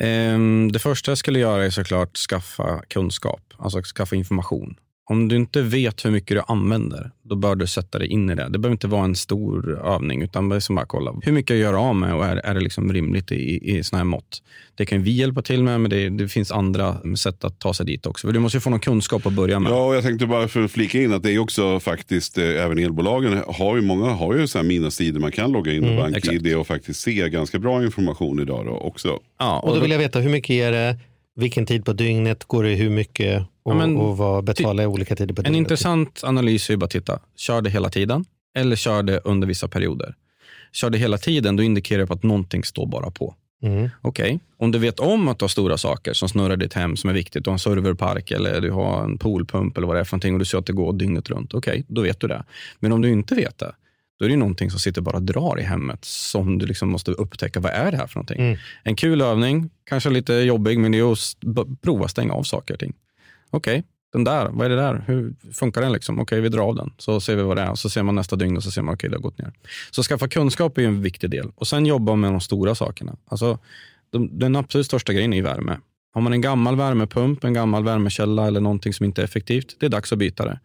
Ehm, Det första jag skulle göra är såklart skaffa kunskap, alltså skaffa information. Om du inte vet hur mycket du använder, då bör du sätta dig in i det. Det behöver inte vara en stor övning, utan det är som bara kolla hur mycket jag gör av med och är, är det liksom rimligt i, i såna här mått. Det kan vi hjälpa till med, men det, det finns andra sätt att ta sig dit också. För du måste ju få någon kunskap att börja med. Ja, och jag tänkte bara för att flika in att det är också faktiskt, eh, även elbolagen har ju många har ju så här mina-sidor man kan logga in med Mm, exakt. BankID och faktiskt se ganska bra information idag då också. Ja, Och då vill jag veta hur mycket är det, vilken tid på dygnet går det hur mycket och, Ja, men och vad betalar jag olika tider på En dygnet? intressant analys är ju bara att titta, kör det hela tiden eller kör det under vissa perioder. Kör det hela tiden, då indikerar det på att någonting står bara på. Mm. Okej, om du vet om att du har stora saker som snurrar ditt hem som är viktigt, du har en serverpark eller du har en poolpump eller vad det är för någonting och du ser att det går dygnet runt. Okej, då vet du det. Men om du inte vet det, då är det ju någonting som sitter bara och drar i hemmet som du liksom måste upptäcka. Vad är det här för någonting? Mm. En kul övning, kanske lite jobbig, men det är att prova stänga av saker och ting. Okej, den där, vad är det där? Hur funkar den? Liksom? Okej, vi drar av den. Så ser vi vad det är. Så ser man nästa dygn och så ser man, okej, det har gått ner. Så skaffa kunskap är ju en viktig del. Och sen jobba med de stora sakerna. Alltså, de, den absolut största grejen är ju värme. Har man en gammal värmepump, en gammal värmekälla eller någonting som inte är effektivt, det är dags att byta det.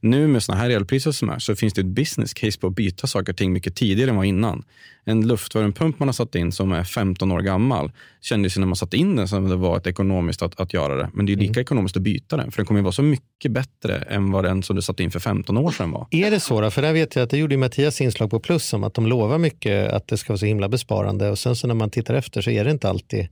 Nu med såna här elpriser som är så finns det ett business case på att byta saker och ting mycket tidigare än vad innan. En luftvärmepump man har satt in som är 15 år gammal kändes ju när man satte in den som det var ett ekonomiskt att, att göra det. Men det är lika ekonomiskt att byta den, för den kommer ju vara så mycket bättre än vad den som du satte in för 15 år sedan var. Är det så? Då? För där vet jag att det gjorde ju Mattias inslag på Plus om att de lovar mycket att det ska vara så himla besparande och sen så när man tittar efter så är det inte alltid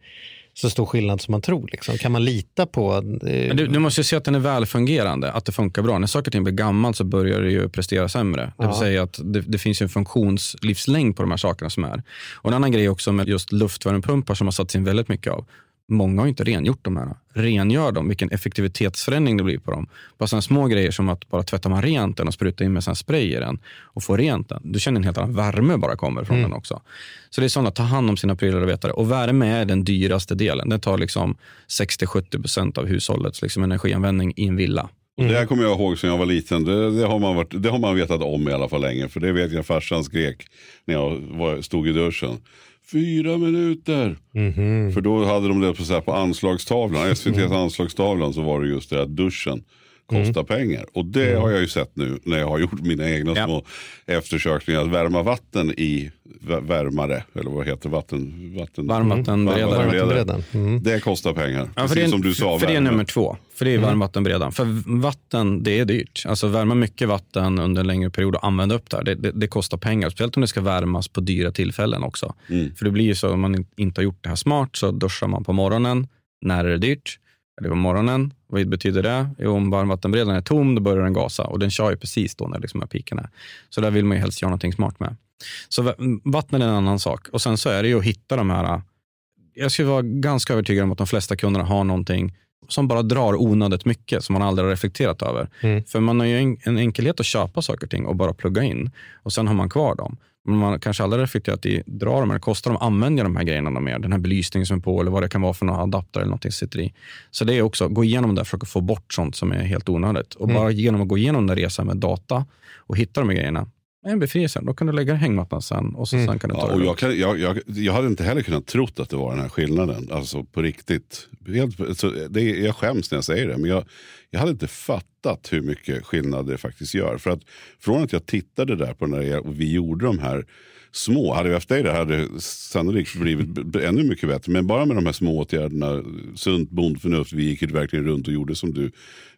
så stor skillnad som man tror. Liksom. Kan man lita på... Eh, Men du, du måste ju se att den är välfungerande, att det funkar bra. När saker och ting blir gammalt så börjar det ju prestera sämre. Det vill Ja. säga att det, det finns en funktionslivslängd på de här sakerna som är. Och en annan grej också med just luftvärmepumpar som har satts in väldigt mycket av. Många har inte rengjort de här. Rengör dem, vilken effektivitetsförändring det blir på dem. Bara sådana små grejer som att bara tvättar man rent den och sprutar in med sån spray i den och får rent den. Du känner en helt annan värme bara kommer från den också. Så det är sådana, ta hand om sina prylar och veta det. Och värme är den dyraste delen. Den tar liksom 60-70% av hushållets liksom energianvändning i en villa. Och Det här kommer jag ihåg sedan jag var liten. Det, det, har man varit, det har man vetat om i alla fall länge. För det vet jag farsan skrek när jag var, stod i duschen. Fyra minuter. Mhm. För då hade de det på, så här, på anslagstavlan. SVTs anslagstavlan så var det just det att duschen kostar pengar. Och det har jag ju sett nu när jag har gjort mina egna Ja. små eftersökningar. Att värma vatten i vä- värmare, eller vad heter vatten? vatten Varmvattenberedare. Varmvattenberedaren. Mm. Det kostar pengar. Ja, för Precis det är, som du sa. För det är värme. nummer två. För det är varmvattenberedaren. För vatten, det är dyrt. Alltså värma mycket vatten under en längre period och använda upp det här, det, det, det kostar pengar. Speciellt om det ska värmas på dyra tillfällen också. För det blir ju så om man in- inte har gjort det här smart så duschar man på morgonen. När är det dyrt? Eller på morgonen. Vad betyder det? Jo, om varmvattenberedaren är tom, då börjar den gasa. Och den kör ju precis då när liksom är. Så där vill man ju helst göra någonting smart med. Så va- vatten är en annan sak. Och sen så är det ju att hitta de här jag skulle vara ganska övertygad om att de flesta kunderna har någonting som bara drar onödigt mycket som man aldrig har reflekterat över. Mm. För man har ju en, en enkelhet att köpa saker och ting och bara plugga in och sen har man kvar dem. Men man kanske aldrig reflekterat i, drar de eller kostar de, använder de här grejerna mer? Den här belysningen som är på eller vad det kan vara för några adapter eller någonting som sitter i. Så det är också, gå igenom det, försöka få bort sånt som är helt onödigt. Och bara genom att gå igenom den resan med data och hitta de här grejerna, en befrielse. Då kan du lägga hängmattan sen och så sen kan du ta Ja, och jag, kan, jag, jag, jag hade inte heller kunnat trott att det var den här skillnaden. Alltså på riktigt. Helt, så det, är- jag skäms när jag säger det. Men jag, jag hade inte fattat hur mycket skillnad det faktiskt gör. För att från att jag tittade där på när och vi gjorde de här små. Hade vi haft dig där hade det sannolikt blivit ännu mycket bättre. Men bara med de här små åtgärderna. Sunt bondförnuft. Vi gick ju verkligen runt och gjorde som du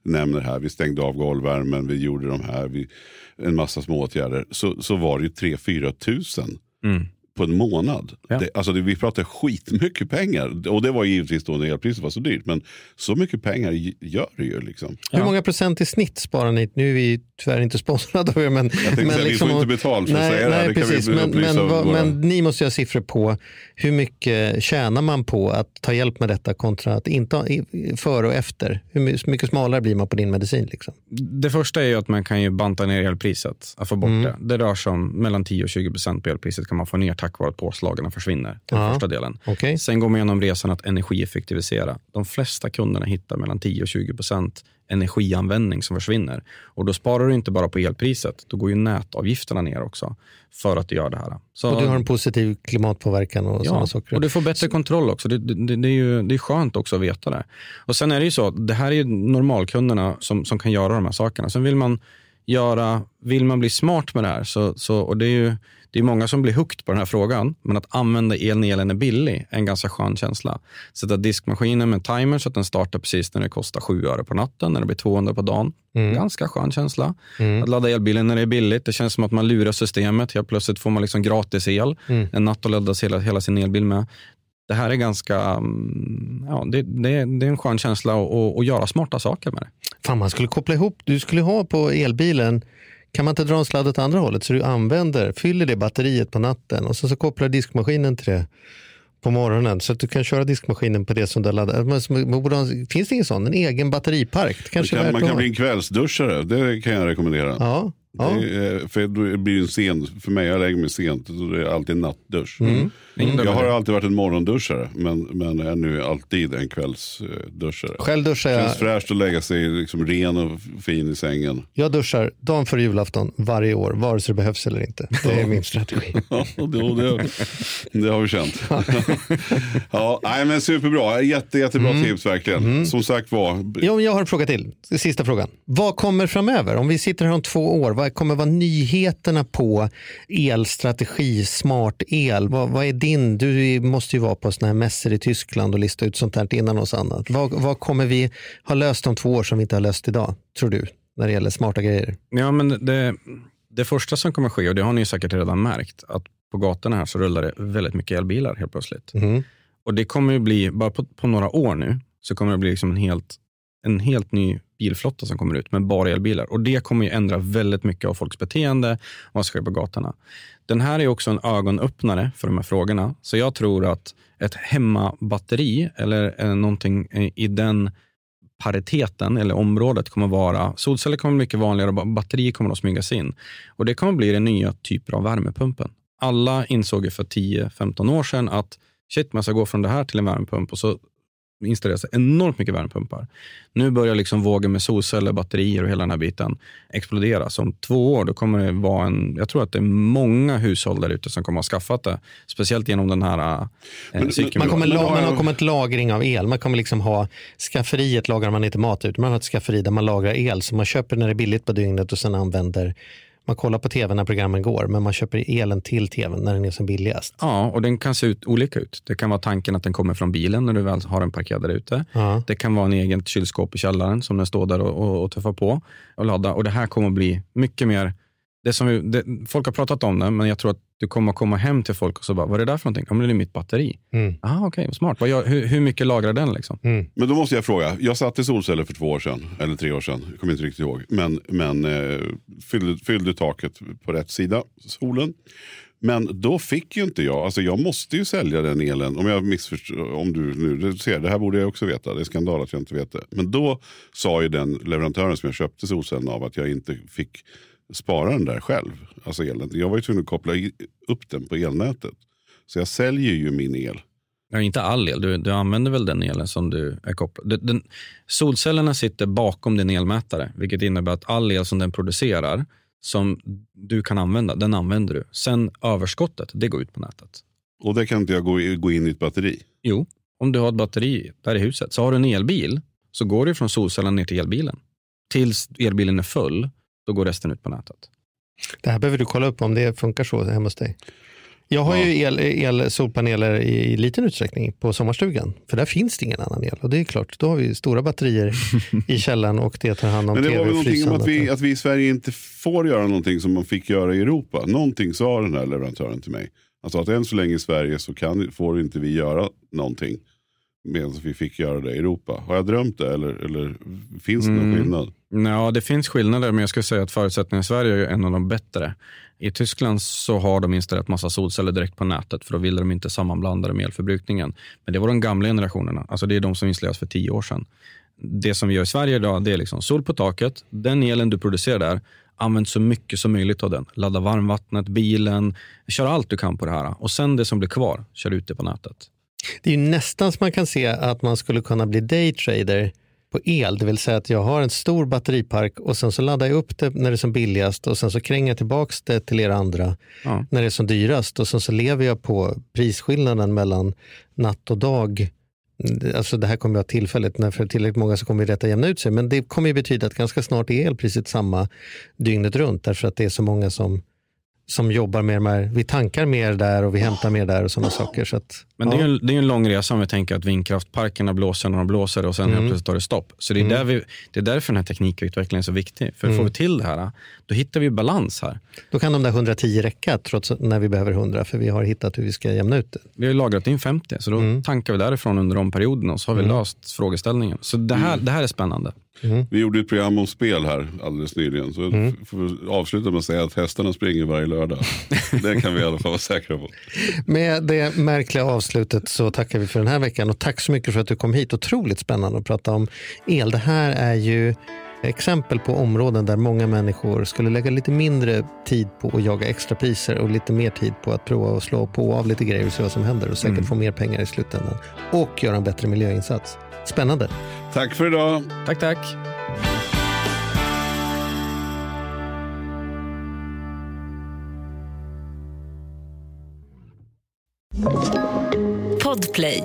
nämner här. Vi stängde av golvvärmen. Vi gjorde de här. Vi, en massa små åtgärder. Så, så var det ju 3-4 tusen Mm på en månad. Ja. Det, alltså det, vi pratar skitmycket pengar. Och det var givetvis då när elpriset var så dyrt. Men så mycket pengar gör det ju. Liksom. Hur många procent i snitt sparar ni? Nu är vi tyvärr inte [laughs] sponsrade av er. Men, men säga, vi får inte betalt för att nej, säga det här. Nej, Det kan vi precis. Men, men, vad, våra- men ni måste ju ha siffror på hur mycket tjänar man på att ta hjälp med detta kontra att inte ha, före och efter. Hur my- mycket smalare blir man på din medicin? Liksom? Det första är ju att man kan ju banta ner elpriset, att få bort Mm. det. Det rör sig om mellan 10 och 20 procent på elpriset kan man få ner tack vare att påslagen försvinner. Den Ja. första delen. Okej? Sen går man igenom resan att energieffektivisera. De flesta kunderna hittar mellan 10 och 20 procent energianvändning som försvinner. Och då sparar du inte bara på elpriset, då går ju nätavgifterna ner också för att du gör det här. Så, Och du har en positiv klimatpåverkan och sådana Ja, saker? och du får bättre kontroll också. Det, det, det, är ju, det är skönt också att veta det. Och Sen är det ju så det här är ju normalkunderna som, som kan göra de här sakerna. Sen vill man göra, vill man bli smart med det här, så, så, och det är ju det är många som blir hooked på den här frågan, men att använda el när elen är billig är en ganska skön känsla. Sätta diskmaskinen med timer så att den startar precis när det kostar 7 öre på natten, när det blir 200 på dagen. Ganska skön känsla. Att ladda elbilen när det är billigt, det känns som att man lurar systemet. Helt plötsligt får man liksom gratis el en natt att ladda hela, hela sin elbil med. Det här är ganska, mm, ja, det, det, det är en skön känsla att, att, att göra smarta saker med det. Fan, man skulle koppla ihop, du skulle ha på elbilen, kan man inte dra en sladd åt andra hållet så du använder, fyller det batteriet på natten och så, så kopplar diskmaskinen till det på morgonen så att du kan köra diskmaskinen på det som du har laddat. Man Finns det ingen sån? En egen batteripark? Det Man kanske är kan, man kan bli en kvällsduschare. Det kan jag rekommendera. Ja, Ja. Det för då blir det en sen, för mig, jag lägger mig sent, så det är alltid en nattdusch. Mm. Ingen Jag har alltid varit en morgonduschare, men, men är nu alltid en kvällsduschare. Själv duschar Känns jag, fräscht att lägga sig liksom ren och fin i sängen. jag duschar dagen före julafton varje år, vare sig det behövs eller inte. Det är min strategi. [laughs] Ja, det, det, det har vi känt. [laughs] ja, nej, men superbra, Jätte, jättebra Mm. tips verkligen. Som sagt var, Jo, jag har en fråga till. Sista frågan. Vad kommer framöver? Om vi sitter här om två år, vad kommer vara nyheterna på elstrategi, smart el? Vad, vad är din? Du måste ju vara på såna här mässor i Tyskland och lista ut sånt här innan oss annat. Vad, vad kommer vi ha löst om två år som vi inte har löst idag, tror du, när det gäller smarta grejer? Ja, men det, det första som kommer ske, och det har ni säkert redan märkt, att på gatorna här så rullar det väldigt mycket elbilar helt plötsligt. Mm. Och det kommer ju bli, bara på, på några år nu, så kommer det bli liksom en helt, en helt ny bilflotta som kommer ut med bara elbilar. Och det kommer ju ändra väldigt mycket av folks beteende och vad som sker på gatorna. Den här är också en ögonöppnare för de här frågorna. Så jag tror att ett hemmabatteri eller eh, någonting eh, i den pariteten eller området kommer vara, solceller kommer bli mycket vanligare och batterier kommer att smygas in. Och det kommer bli den nya typen av värmepumpen. Alla insåg ju för 10-15 år sedan att shit, man ska gå från det här till en värmepump och så installeras enormt mycket värmepumpar. Nu börjar liksom vågen med solceller, batterier och hela den här biten explodera. Så om två år då kommer det vara en, jag tror att det är många hushåll där ute som kommer att ha skaffat det. Speciellt genom den här eh, cykeln. Man kommer, la, man har kommit lagring av el. Man kommer liksom ha, skafferiet lagar man inte mat ut. Man har ett skafferi där man lagrar el. Så man köper när det är billigt på dygnet och sen använder, man kollar på tv när programmen går, men man köper elen till tvn när den är som billigast. Ja, och den kan se ut olika ut. Det kan vara tanken att den kommer från bilen när du väl har den parkerad där ute. Ja. Det kan vara en egen kylskåp i källaren som den står där och, och, och tuffar på och laddar. Och det här kommer att bli mycket mer, det som vi, det, folk har pratat om det, men jag tror att du kommer att komma hem till folk och så bara, vad är det där för någonting? Ja, men det är mitt batteri. Mm. Ah, okej, smart. Vad gör, hur, hur mycket lagrar den? Liksom? Men då måste jag fråga, jag satte solceller för två år sedan, eller tre år sedan, jag kommer inte riktigt ihåg. Men, men eh, fyllde, fyllde taket på rätt sida, solen. Men då fick ju inte jag, alltså jag måste ju sälja den elen, om jag missförstår, om du nu, du ser, det här borde jag också veta, det är skandal att jag inte vet det. Men då sa ju den leverantören som jag köpte solcellen av att jag inte fick spara den där själv, alltså elen. Jag var ju tvungen att koppla upp den på elnätet. Så jag säljer ju min el. Ja, inte all el, du, du använder väl den elen som du är kopplad den, den, Solcellerna sitter bakom din elmätare, vilket innebär att all el som den producerar, som du kan använda, den använder du. Sen överskottet, det går ut på nätet. Och det kan inte jag gå, gå in i ett batteri. Jo, om du har ett batteri där i huset. Så har du en elbil så går det från solcellen ner till elbilen. Tills elbilen är full, då går resten ut på nätet. Det här behöver du kolla upp om det funkar så hemma hos dig. Jag har Ja. ju el, el, solpaneler i, i liten utsträckning på sommarstugan. För där finns det ingen annan el. Och det är klart, då har vi stora batterier i [laughs] källaren och det tar hand om Men det var tv väl och någonting om att vi, att vi i Sverige inte får göra någonting som man fick göra i Europa. Någonting sa den här leverantören till mig. Alltså att än så länge i Sverige så kan, får inte vi göra någonting. Medan vi fick göra det i Europa. Har jag drömt det eller, eller finns det någon Mm. skillnad? Ja, det finns skillnader, men jag skulle säga att förutsättningarna i Sverige är en av de bättre. I Tyskland så har de installerat massa solceller direkt på nätet, för då vill de inte sammanblanda det med elförbrukningen. Men det var de gamla generationerna, alltså det är de som installerades för tio år sedan. Det som vi gör i Sverige idag, det är liksom sol på taket, den elen du producerar där, använd så mycket som möjligt av den. Ladda varmvattnet, bilen, kör allt du kan på det här. Och sen det som blir kvar, kör ut det på nätet. Det är ju nästan som man kan se att man skulle kunna bli daytrader på el. Det vill säga att jag har en stor batteripark och sen så laddar jag upp det när det är som billigast och sen så kränger jag tillbaka det till er andra Ja. när det är som dyrast och sen så lever jag på prisskillnaden mellan natt och dag. Alltså det här kommer vara tillfälligt, när för tillräckligt många så kommer detta jämna ut sig. Men det kommer ju betyda att ganska snart är elpriset samma dygnet runt därför att det är så många som, som jobbar mer med, vi tankar mer där och vi hämtar mer där och sådana saker. Så att, Men det är ju en, det är en lång resa om vi tänker att vindkraftparkerna blåser när de blåser och sen Mm. helt plötsligt tar det stopp. Så det är, där vi, det är därför den här teknikutvecklingen är så viktig. För får vi till det här, då hittar vi balans här. Då kan de där 110 räcka trots när vi behöver 100 för vi har hittat hur vi ska jämna ut det. Vi har lagrat in 50, så då Mm. tankar vi därifrån under de perioderna och så har vi löst frågeställningen. Så det här, det här är spännande. Vi gjorde ett program om spel här alldeles nyligen. Så Mm. får avsluta med att säga att hästarna springer varje lördag. [laughs] det kan vi i alla fall vara säkra på. Med det märkliga avslutet så tackar vi för den här veckan och tack så mycket för att du kom hit. Otroligt spännande att prata om el. Det här är ju Exempel på områden där många människor skulle lägga lite mindre tid på att jaga extrapriser och lite mer tid på att prova att slå på och av lite grejer och se vad som händer och säkert få mer pengar i slutändan. Och göra en bättre miljöinsats. Spännande. Tack för idag. Tack, tack. Podplay.